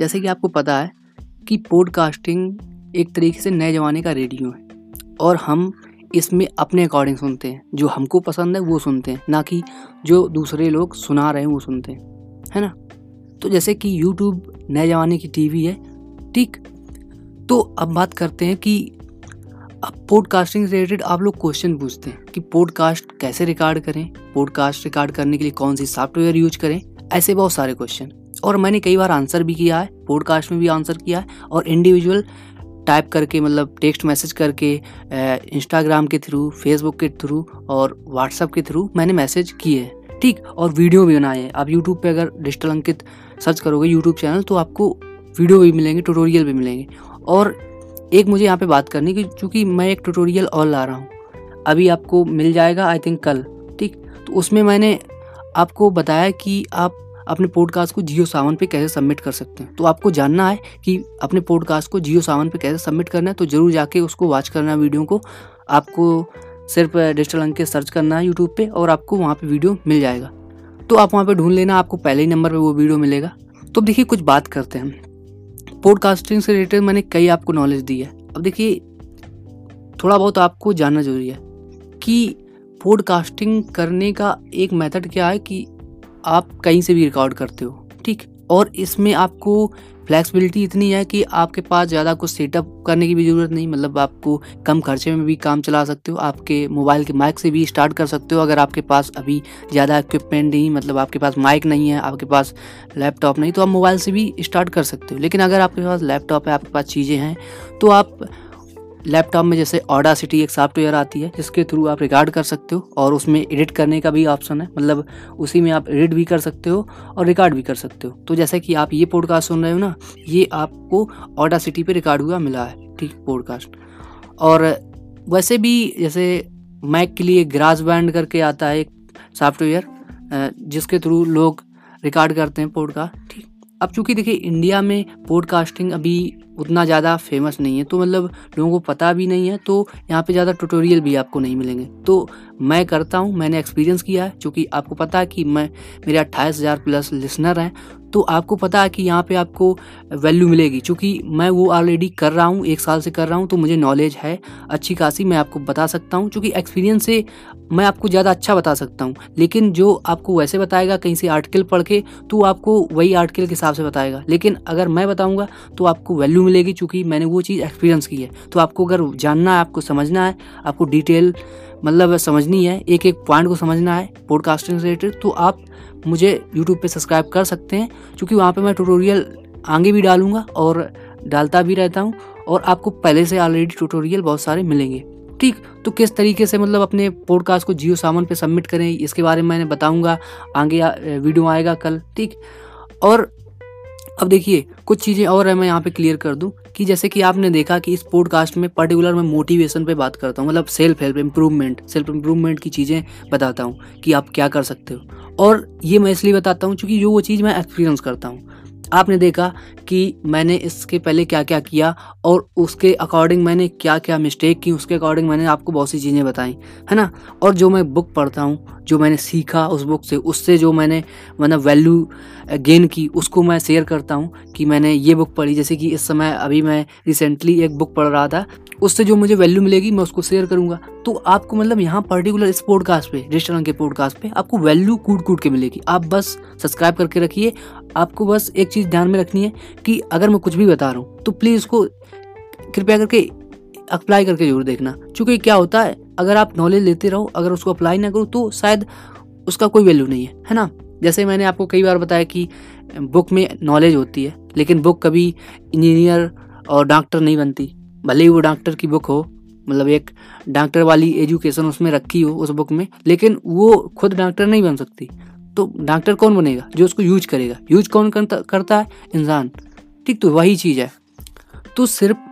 जैसे कि आपको पता है कि पॉडकास्टिंग एक तरीके से नए ज़माने का रेडियो है और हम इसमें अपने अकॉर्डिंग सुनते हैं जो हमको पसंद है वो सुनते हैं ना कि जो दूसरे लोग सुना रहे हैं वो सुनते हैं है ना तो जैसे कि यूट्यूब नए ज़माने की टीवी है ठीक तो अब बात करते हैं कि अब पॉडकास्टिंग से रिलेटेड आप लोग क्वेश्चन पूछते हैं कि पॉडकास्ट कैसे रिकॉर्ड करें पॉडकास्ट रिकॉर्ड करने के लिए कौन सी सॉफ्टवेयर यूज करें ऐसे बहुत सारे क्वेश्चन और मैंने कई बार आंसर भी किया है पॉडकास्ट में भी आंसर किया है और इंडिविजुअल टाइप करके मतलब टेक्स्ट मैसेज करके इंस्टाग्राम के थ्रू फेसबुक के थ्रू और व्हाट्सअप के थ्रू मैंने मैसेज किए हैं ठीक और वीडियो भी बनाए हैं आप यूट्यूब पे अगर डिजिटल अंकित सर्च करोगे यूट्यूब चैनल तो आपको वीडियो भी मिलेंगे ट्यूटोरियल भी मिलेंगे और एक मुझे यहाँ पे बात करनी कि चूँकि मैं एक ट्यूटोरियल और ला रहा हूँ अभी आपको मिल जाएगा आई थिंक कल ठीक तो उसमें मैंने आपको बताया कि आप अपने पॉडकास्ट को जियो सावन पे कैसे सबमिट कर सकते हैं तो आपको जानना है कि अपने पॉडकास्ट को जियो सावन पे कैसे सबमिट करना है तो ज़रूर जाके उसको वॉच करना वीडियो को आपको सिर्फ डिजिटल अंक के सर्च करना है यूट्यूब पे और आपको वहाँ पे वीडियो मिल जाएगा तो आप वहाँ पे ढूंढ लेना आपको पहले ही नंबर पे वो वीडियो मिलेगा तो देखिए कुछ बात करते हैं पॉडकास्टिंग से रिलेटेड मैंने कई आपको नॉलेज दी है अब देखिए थोड़ा बहुत आपको जानना जरूरी है कि पॉडकास्टिंग करने का एक मेथड क्या है कि आप कहीं से भी रिकॉर्ड करते हो ठीक और इसमें आपको फ्लैक्सिबिलिटी इतनी है कि आपके पास ज़्यादा कुछ सेटअप करने की भी ज़रूरत नहीं मतलब आपको कम खर्चे में भी काम चला सकते हो आपके मोबाइल के माइक से भी स्टार्ट कर सकते हो अगर आपके पास अभी ज़्यादा इक्विपमेंट नहीं मतलब आपके पास माइक नहीं है आपके पास लैपटॉप नहीं तो आप मोबाइल से भी स्टार्ट कर सकते हो लेकिन अगर आपके पास लैपटॉप है आपके पास चीज़ें हैं तो आप लैपटॉप में जैसे ऑडा सिटी एक सॉफ्टवेयर आती है जिसके थ्रू आप रिकॉर्ड कर सकते हो और उसमें एडिट करने का भी ऑप्शन है मतलब उसी में आप एडिट भी कर सकते हो और रिकॉर्ड भी कर सकते हो तो जैसे कि आप ये पॉडकास्ट सुन रहे हो ना ये आपको ऑडा सिटी पर रिकॉर्ड हुआ मिला है ठीक पॉडकास्ट और वैसे भी जैसे मैक के लिए ग्रास बैंड करके आता है एक सॉफ्टवेयर जिसके थ्रू लोग रिकॉर्ड करते हैं पॉडकास्ट ठीक अब चूंकि देखिए इंडिया में पॉडकास्टिंग अभी उतना ज़्यादा फेमस नहीं है तो मतलब लोगों को पता भी नहीं है तो यहाँ पे ज़्यादा ट्यूटोरियल भी आपको नहीं मिलेंगे तो मैं करता हूँ मैंने एक्सपीरियंस किया है क्योंकि आपको पता है कि मैं मेरे अट्ठाईस हज़ार प्लस लिसनर हैं तो आपको पता है कि यहाँ पे आपको वैल्यू मिलेगी क्योंकि मैं वो ऑलरेडी कर रहा हूँ एक साल से कर रहा हूँ तो मुझे नॉलेज है अच्छी खासी मैं आपको बता सकता हूँ क्योंकि एक्सपीरियंस से मैं आपको ज़्यादा अच्छा बता सकता हूँ लेकिन जो आपको वैसे बताएगा कहीं से आर्टिकल पढ़ के तो आपको वही आर्टिकल के हिसाब से बताएगा लेकिन अगर मैं बताऊँगा तो आपको वैल्यू मिलेगी चूँकि मैंने वो चीज़ एक्सपीरियंस की है तो आपको अगर जानना है आपको समझना है आपको डिटेल मतलब समझनी है एक एक पॉइंट को समझना है पॉडकास्टिंग रिलेटेड तो आप मुझे यूट्यूब पे सब्सक्राइब कर सकते हैं क्योंकि वहाँ पे मैं ट्यूटोरियल आगे भी डालूँगा और डालता भी रहता हूँ और आपको पहले से ऑलरेडी ट्यूटोरियल बहुत सारे मिलेंगे ठीक तो किस तरीके से मतलब अपने पॉडकास्ट को जियो सामन पर सबमिट करें इसके बारे में मैंने बताऊँगा आगे वीडियो आएगा कल ठीक और अब देखिए कुछ चीज़ें और है मैं यहाँ पे क्लियर कर दूँ कि जैसे कि आपने देखा कि इस पॉडकास्ट में पर्टिकुलर मैं मोटिवेशन पे बात करता हूँ मतलब self help improvement self improvement की चीज़ें बताता हूँ कि आप क्या कर सकते हो और ये मैं इसलिए बताता हूँ क्योंकि जो वो चीज़ मैं एक्सपीरियंस करता हूँ आपने देखा कि मैंने इसके पहले क्या क्या किया और उसके अकॉर्डिंग मैंने क्या क्या मिस्टेक की उसके अकॉर्डिंग मैंने आपको बहुत सी चीज़ें बताई है ना और जो मैं बुक पढ़ता हूँ जो मैंने सीखा उस बुक से उससे जो मैंने मतलब वैल्यू गेन की उसको मैं शेयर करता हूँ कि मैंने ये बुक पढ़ी जैसे कि इस समय अभी मैं रिसेंटली एक बुक पढ़ रहा था उससे जो मुझे वैल्यू मिलेगी मैं उसको शेयर करूंगा तो आपको मतलब यहाँ पर्टिकुलर इस पॉडकास्ट पे रेस्टोरेंट के पॉडकास्ट पे आपको वैल्यू कूट कूट के मिलेगी आप बस सब्सक्राइब करके रखिए आपको बस एक चीज़ ध्यान में रखनी है कि अगर मैं कुछ भी बता रहा हूँ तो प्लीज़ उसको कृपया करके अप्लाई करके जरूर देखना क्योंकि क्या होता है अगर आप नॉलेज लेते रहो अगर उसको अप्लाई ना करो तो शायद उसका कोई वैल्यू नहीं है है ना जैसे मैंने आपको कई बार बताया कि बुक में नॉलेज होती है लेकिन बुक कभी इंजीनियर और डॉक्टर नहीं बनती भले ही वो डॉक्टर की बुक हो मतलब एक डॉक्टर वाली एजुकेशन उसमें रखी हो उस बुक में लेकिन वो खुद डॉक्टर नहीं बन सकती तो डॉक्टर कौन बनेगा जो उसको यूज करेगा यूज कौन करता है इंसान ठीक तो वही चीज़ है तो सिर्फ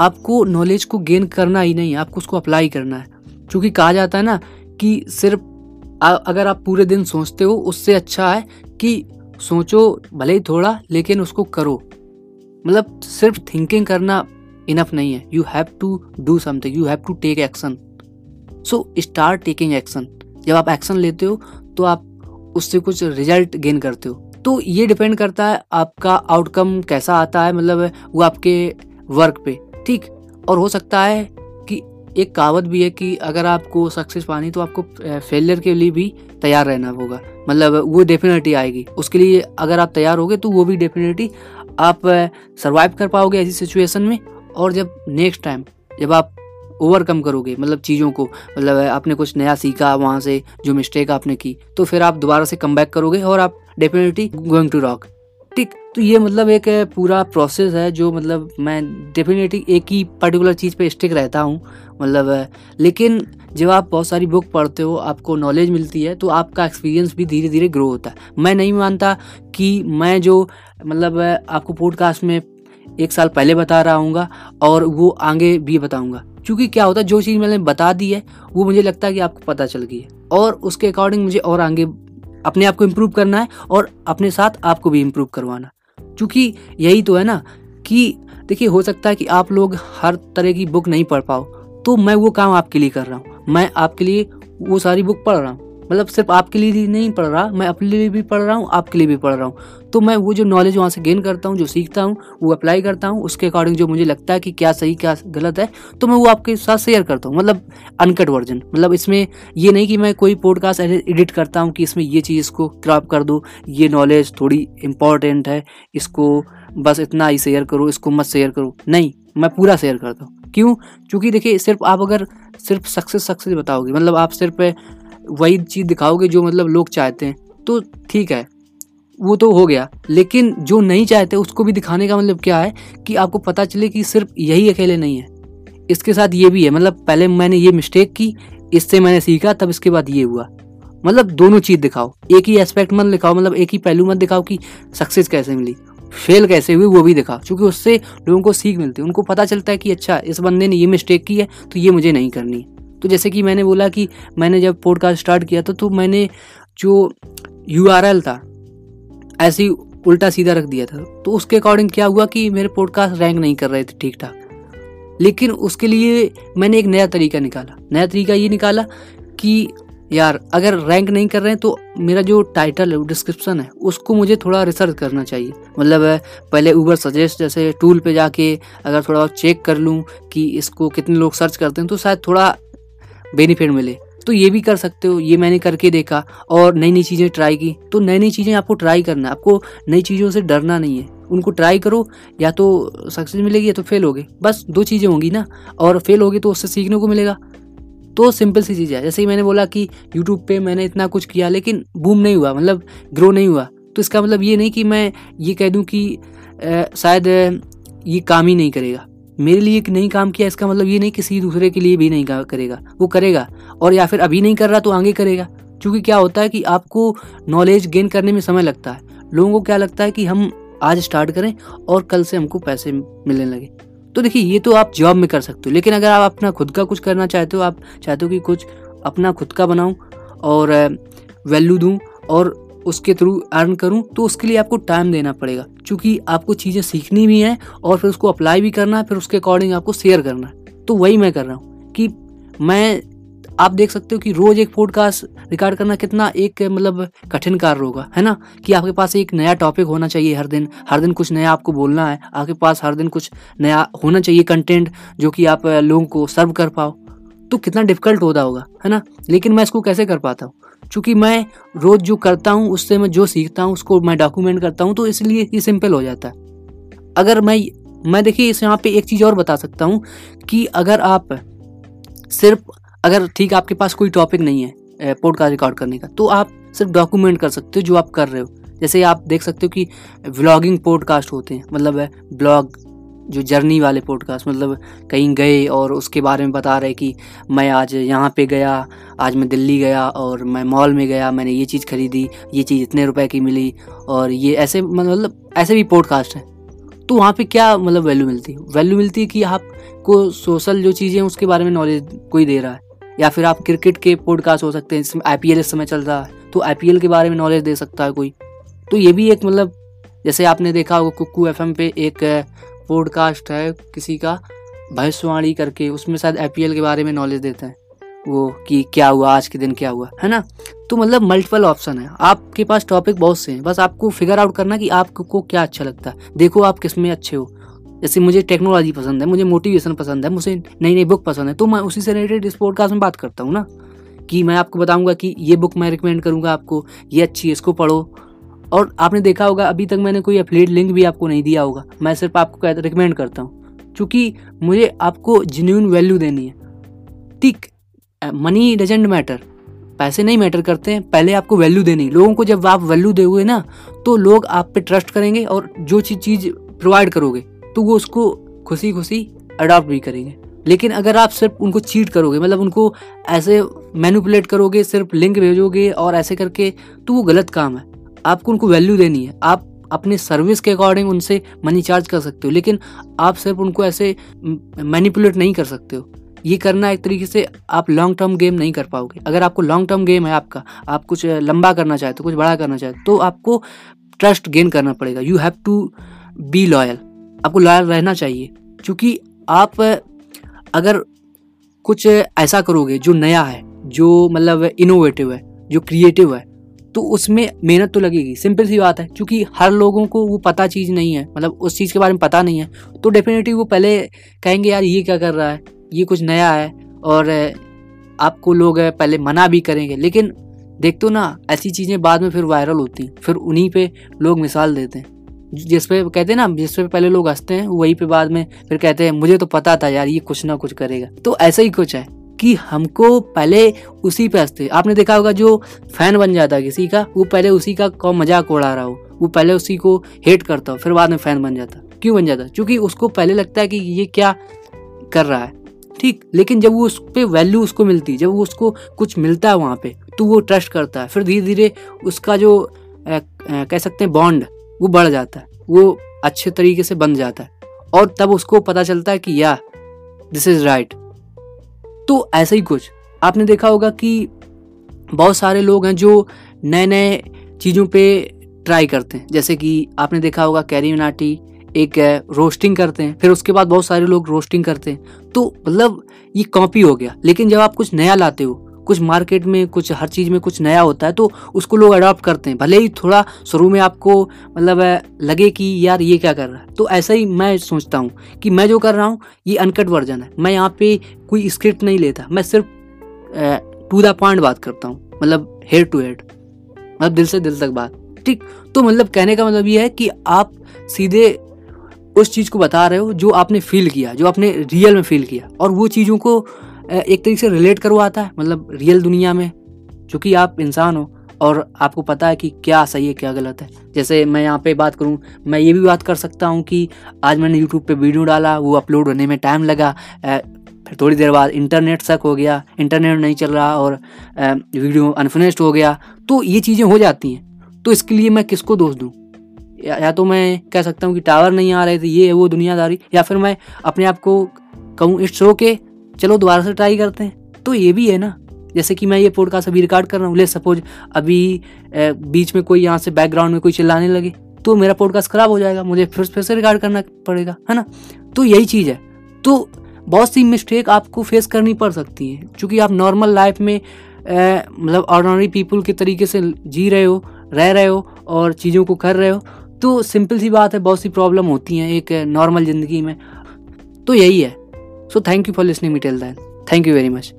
आपको नॉलेज को गेन करना ही नहीं है आपको उसको अप्लाई करना है क्योंकि कहा जाता है ना कि सिर्फ अगर आप पूरे दिन सोचते हो उससे अच्छा है कि सोचो भले ही थोड़ा लेकिन उसको करो मतलब सिर्फ थिंकिंग करना इनफ नहीं है you have to do something you have to take action so start taking action जब आप एक्शन लेते हो तो आप उससे कुछ रिजल्ट गेन करते हो तो ये डिपेंड करता है आपका आउटकम कैसा आता है मतलब वो आपके वर्क पे ठीक और हो सकता है कि एक कहावत भी है कि अगर आपको सक्सेस पानी तो आपको फेलियर के लिए भी तैयार रहना होगा मतलब वो डेफिनेटली आएगी उसके लिए अगर आप तैयार होगे तो वो भी डेफिनेटली आप सर्वाइव कर पाओगे ऐसी सिचुएशन में और जब नेक्स्ट टाइम जब आप ओवरकम करोगे मतलब चीज़ों को मतलब आपने कुछ नया सीखा वहाँ से जो मिस्टेक आपने की तो फिर आप दोबारा से कम बैक करोगे और आप डेफिनेटली गोइंग टू रॉक ठीक तो ये मतलब एक पूरा प्रोसेस है जो मतलब मैं डेफिनेटली एक ही पर्टिकुलर चीज़ पे स्टिक रहता हूँ मतलब लेकिन जब आप बहुत सारी बुक पढ़ते हो आपको नॉलेज मिलती है तो आपका एक्सपीरियंस भी धीरे धीरे ग्रो होता है मैं नहीं मानता कि मैं जो मतलब आपको पॉडकास्ट में एक साल पहले बता रहा हूँ और वो आगे भी बताऊँगा क्योंकि क्या होता है जो चीज़ मैंने बता दी है वो मुझे लगता है कि आपको पता चल गई है और उसके अकॉर्डिंग मुझे और आगे अपने आप को इम्प्रूव करना है और अपने साथ आपको भी इम्प्रूव करवाना क्योंकि यही तो है ना कि देखिए हो सकता है कि आप लोग हर तरह की बुक नहीं पढ़ पाओ तो मैं वो काम आपके लिए कर रहा हूँ मैं आपके लिए वो सारी बुक पढ़ रहा हूँ मतलब सिर्फ आपके लिए नहीं पढ़ रहा मैं अपने लिए भी पढ़ रहा हूँ आपके लिए भी पढ़ रहा हूँ तो मैं वो जो नॉलेज वहाँ से गेन करता हूँ जो सीखता हूँ वो अप्लाई करता हूँ उसके अकॉर्डिंग जो मुझे लगता है कि क्या सही क्या गलत है तो मैं वो आपके साथ शेयर करता हूँ मतलब अनकट वर्जन मतलब इसमें ये नहीं कि मैं कोई पॉडकास्ट एडिट करता हूँ कि इसमें ये चीज़ इसको क्रॉप कर दो ये नॉलेज थोड़ी इंपॉर्टेंट है इसको बस इतना ही शेयर करो इसको मत शेयर करो नहीं मैं पूरा शेयर करता हूँ क्यों क्योंकि देखिए सिर्फ आप अगर सिर्फ सक्सेस सक्सेस बताओगे मतलब आप सिर्फ वही चीज़ दिखाओगे जो मतलब लोग चाहते हैं तो ठीक है वो तो हो गया लेकिन जो नहीं चाहते उसको भी दिखाने का मतलब क्या है कि आपको पता चले कि सिर्फ यही अकेले नहीं है इसके साथ ये भी है मतलब पहले मैंने ये मिस्टेक की इससे मैंने सीखा तब इसके बाद ये हुआ मतलब दोनों चीज़ दिखाओ एक ही एस्पेक्ट मत दिखाओ मतलब एक ही पहलू मत दिखाओ कि सक्सेस कैसे मिली फेल कैसे हुई वो भी दिखाओ क्योंकि उससे लोगों को सीख मिलती है उनको पता चलता है कि अच्छा इस बंदे ने ये मिस्टेक की है तो ये मुझे नहीं करनी है तो जैसे कि मैंने बोला कि मैंने जब पॉडकास्ट स्टार्ट किया था तो मैंने जो यू था ऐसे ही उल्टा सीधा रख दिया था तो उसके अकॉर्डिंग क्या हुआ कि मेरे पॉडकास्ट रैंक नहीं कर रहे थे ठीक ठाक लेकिन उसके लिए मैंने एक नया तरीका निकाला नया तरीका ये निकाला कि यार अगर रैंक नहीं कर रहे हैं तो मेरा जो टाइटल है डिस्क्रिप्शन है उसको मुझे थोड़ा रिसर्च करना चाहिए मतलब पहले ऊबर सजेस्ट जैसे टूल पे जाके अगर थोड़ा चेक कर लूँ कि इसको कितने लोग सर्च करते हैं तो शायद थोड़ा बेनिफिट मिले तो ये भी कर सकते हो ये मैंने करके देखा और नई नई चीज़ें ट्राई की तो नई नई चीज़ें आपको ट्राई करना आपको नई चीज़ों से डरना नहीं है उनको ट्राई करो या तो सक्सेस मिलेगी या तो फेल होगे बस दो चीज़ें होंगी ना और फेल होगी तो उससे सीखने को मिलेगा तो सिंपल सी चीज़ है जैसे ही मैंने बोला कि यूट्यूब पर मैंने इतना कुछ किया लेकिन बूम नहीं हुआ मतलब ग्रो नहीं हुआ तो इसका मतलब ये नहीं कि मैं ये कह दूँ कि शायद ये काम ही नहीं करेगा मेरे लिए एक नहीं काम किया इसका मतलब ये नहीं किसी दूसरे के लिए भी नहीं करेगा वो करेगा और या फिर अभी नहीं कर रहा तो आगे करेगा क्योंकि क्या होता है कि आपको नॉलेज गेन करने में समय लगता है लोगों को क्या लगता है कि हम आज स्टार्ट करें और कल से हमको पैसे मिलने लगे तो देखिए ये तो आप जॉब में कर सकते हो लेकिन अगर आप अपना खुद का कुछ करना चाहते हो आप चाहते हो कि कुछ अपना खुद का बनाऊँ और वैल्यू दूँ और उसके थ्रू अर्न करूँ तो उसके लिए आपको टाइम देना पड़ेगा क्योंकि आपको चीज़ें सीखनी भी हैं और फिर उसको अप्लाई भी करना है फिर उसके अकॉर्डिंग आपको शेयर करना है तो वही मैं कर रहा हूँ कि मैं आप देख सकते हो कि रोज एक पॉडकास्ट रिकॉर्ड करना कितना एक मतलब कठिन कार्य होगा है ना कि आपके पास एक नया टॉपिक होना चाहिए हर दिन हर दिन कुछ नया आपको बोलना है आपके पास हर दिन कुछ नया होना चाहिए कंटेंट जो कि आप लोगों को सर्व कर पाओ तो कितना डिफिकल्ट होता होगा है ना लेकिन मैं इसको कैसे कर पाता हूँ चूंकि मैं रोज़ जो करता हूँ उससे मैं जो सीखता हूँ उसको मैं डॉक्यूमेंट करता हूँ तो इसलिए ये सिंपल हो जाता है अगर मैं मैं देखिए इस यहाँ पे एक चीज़ और बता सकता हूँ कि अगर आप सिर्फ अगर ठीक आपके पास कोई टॉपिक नहीं है पॉडकास्ट रिकॉर्ड करने का तो आप सिर्फ डॉक्यूमेंट कर सकते हो जो आप कर रहे हो जैसे आप देख सकते हो कि व्लॉगिंग पॉडकास्ट होते हैं मतलब ब्लॉग जो जर्नी वाले पॉडकास्ट मतलब कहीं गए और उसके बारे में बता रहे कि मैं आज यहाँ पे गया आज मैं दिल्ली गया और मैं मॉल में गया मैंने ये चीज़ खरीदी ये चीज़ इतने रुपए की मिली और ये ऐसे मतलब ऐसे भी पॉडकास्ट हैं तो वहाँ पे क्या मतलब वैल्यू मिलती है वैल्यू मिलती है कि आपको सोशल जो चीज़ें हैं उसके बारे में नॉलेज कोई दे रहा है या फिर आप क्रिकेट के पॉडकास्ट हो सकते हैं जिसमें आई इस समय चल रहा है तो आई के बारे में नॉलेज दे सकता है कोई तो ये भी एक मतलब जैसे आपने देखा होगा कुकू एफ पे एक पॉडकास्ट है किसी का भविष्यवाणी करके उसमें शायद आई के बारे में नॉलेज देते हैं वो कि क्या हुआ आज के दिन क्या हुआ है ना तो मतलब मल्टीपल ऑप्शन है आपके पास टॉपिक बहुत से हैं बस आपको फिगर आउट करना कि आपको क्या अच्छा लगता है देखो आप किस में अच्छे हो जैसे मुझे टेक्नोलॉजी पसंद है मुझे मोटिवेशन पसंद है मुझे नई नई बुक पसंद है तो मैं उसी से रिलेटेड इस पॉडकास्ट में बात करता हूँ ना कि मैं आपको बताऊंगा कि ये बुक मैं रिकमेंड करूँगा आपको ये अच्छी है इसको पढ़ो और आपने देखा होगा अभी तक मैंने कोई अपलेट लिंक भी आपको नहीं दिया होगा मैं सिर्फ आपको रिकमेंड करता हूँ चूँकि मुझे आपको जेन्यून वैल्यू देनी है ठीक मनी डजेंट मैटर पैसे नहीं मैटर करते हैं पहले आपको वैल्यू देनी लोगों को जब आप वैल्यू दोगे ना तो लोग आप पे ट्रस्ट करेंगे और जो चीज़ चीज़ प्रोवाइड करोगे तो वो उसको खुशी खुशी अडॉप्ट भी करेंगे लेकिन अगर आप सिर्फ उनको चीट करोगे मतलब उनको ऐसे मैनुपुलेट करोगे सिर्फ लिंक भेजोगे और ऐसे करके तो वो गलत काम है आपको उनको वैल्यू देनी है आप अपने सर्विस के अकॉर्डिंग उनसे मनी चार्ज कर सकते हो लेकिन आप सिर्फ उनको ऐसे मैनिपुलेट नहीं कर सकते हो ये करना एक तरीके से आप लॉन्ग टर्म गेम नहीं कर पाओगे अगर आपको लॉन्ग टर्म गेम है आपका आप कुछ लंबा करना चाहते हो तो, कुछ बड़ा करना चाहते हो तो आपको ट्रस्ट गेन करना पड़ेगा you have to be loyal आपको लॉयल रहना चाहिए क्योंकि आप अगर कुछ ऐसा करोगे जो नया है जो मतलब इनोवेटिव है जो क्रिएटिव है तो उसमें मेहनत तो लगेगी सिंपल सी बात है क्योंकि हर लोगों को वो पता चीज़ नहीं है मतलब उस चीज़ के बारे में पता नहीं है तो डेफिनेटली वो पहले कहेंगे यार ये क्या कर रहा है ये कुछ नया है और आपको लोग पहले मना भी करेंगे लेकिन देख तो ना ऐसी चीज़ें बाद में फिर वायरल होती फिर उन्हीं पे लोग मिसाल देते हैं जिस पे कहते हैं ना जिस पे पहले लोग हंसते हैं वहीं पे बाद में फिर कहते हैं मुझे तो पता था यार ये कुछ ना कुछ करेगा तो ऐसा ही कुछ है क्योंकि हमको पहले उसी पे हंसते आपने देखा होगा जो फैन बन जाता है किसी का वो पहले उसी का कौन मजाक उड़ा रहा हो वो पहले उसी को हेट करता हो फिर बाद में फैन बन जाता क्यों बन जाता क्योंकि उसको पहले लगता है कि ये क्या कर रहा है ठीक लेकिन जब वो उस पर वैल्यू उसको मिलती जब वो उसको कुछ मिलता है वहाँ पे तो वो ट्रस्ट करता है फिर धीरे धीरे उसका जो कह सकते हैं बॉन्ड वो बढ़ जाता है वो अच्छे तरीके से बन जाता है और तब उसको पता चलता है कि या दिस इज़ राइट तो ऐसा ही कुछ आपने देखा होगा कि बहुत सारे लोग हैं जो नए नए चीज़ों पे ट्राई करते हैं जैसे कि आपने देखा होगा कैरी मिनाटी एक रोस्टिंग करते हैं फिर उसके बाद बहुत सारे लोग रोस्टिंग करते हैं तो मतलब ये कॉपी हो गया लेकिन जब आप कुछ नया लाते हो कुछ मार्केट में कुछ हर चीज़ में कुछ नया होता है तो उसको लोग अडॉप्ट करते हैं भले ही थोड़ा शुरू में आपको मतलब लगे कि यार ये क्या कर रहा है तो ऐसा ही मैं सोचता हूँ कि मैं जो कर रहा हूँ ये अनकट वर्जन है मैं यहाँ पे कोई स्क्रिप्ट नहीं लेता मैं सिर्फ टू द पॉइंट बात करता हूँ मतलब हेड टू हेड मतलब दिल से दिल तक बात ठीक तो मतलब कहने का मतलब ये है कि आप सीधे उस चीज़ को बता रहे हो जो आपने फील किया जो आपने रियल में फील किया और वो चीज़ों को एक तरीके से रिलेट करवाता है मतलब रियल दुनिया में चूँकि आप इंसान हो और आपको पता है कि क्या सही है क्या गलत है जैसे मैं यहाँ पे बात करूँ मैं ये भी बात कर सकता हूँ कि आज मैंने यूट्यूब पे वीडियो डाला वो अपलोड होने में टाइम लगा फिर थोड़ी देर बाद इंटरनेट शक हो गया इंटरनेट नहीं चल रहा और वीडियो अनफिनिश्ड हो गया तो ये चीज़ें हो जाती हैं तो इसके लिए मैं किसको दोष दूँ या तो मैं कह सकता हूँ कि टावर नहीं आ रहे थे ये है वो दुनियादारी या फिर मैं अपने आप को कहूँ इट्स ओके चलो दोबारा से ट्राई करते हैं तो ये भी है ना जैसे कि मैं ये पॉडकास्ट अभी रिकॉर्ड कर रहा हूँ ले सपोज अभी बीच में कोई यहाँ से बैकग्राउंड में कोई चिल्लाने लगे तो मेरा पॉडकास्ट ख़राब हो जाएगा मुझे फिर फिर से रिकॉर्ड करना पड़ेगा है ना तो यही चीज़ है तो बहुत सी मिस्टेक आपको फेस करनी पड़ सकती है क्योंकि आप नॉर्मल लाइफ में मतलब ऑर्डनरी पीपल के तरीके से जी रहे हो रह रहे हो और चीज़ों को कर रहे हो तो सिंपल सी बात है बहुत सी प्रॉब्लम होती हैं एक नॉर्मल ज़िंदगी में तो यही है So thank you for listening me till then. Thank you very much.